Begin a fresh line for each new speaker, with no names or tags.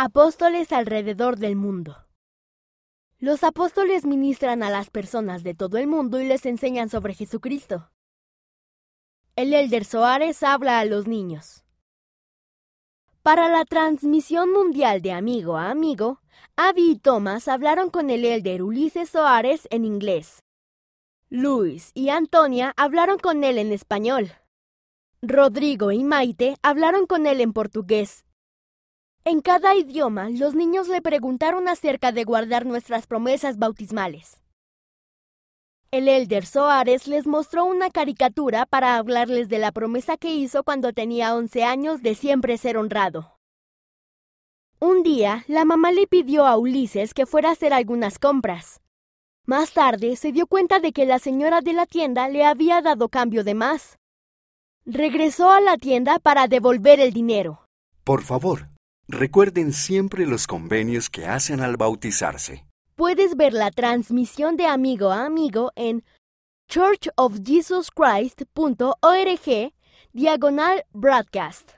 Apóstoles alrededor del mundo. Los apóstoles ministran a las personas de todo el mundo y les enseñan sobre Jesucristo. El Elder Soares habla a los niños. Para la transmisión mundial de amigo a amigo, Abby y Thomas hablaron con el Elder Ulises Soares en inglés. Luis y Antonia hablaron con él en español. Rodrigo y Maite hablaron con él en portugués en cada idioma, los niños le preguntaron acerca de guardar nuestras promesas bautismales. El elder Soares les mostró una caricatura para hablarles de la promesa que hizo cuando tenía 11 años de siempre ser honrado. Un día, la mamá le pidió a Ulises que fuera a hacer algunas compras. Más tarde, se dio cuenta de que la señora de la tienda le había dado cambio de más. Regresó a la tienda para devolver el dinero.
Por favor, Recuerden siempre los convenios que hacen al bautizarse.
Puedes ver la transmisión de amigo a amigo en churchofjesuschrist.org diagonal broadcast.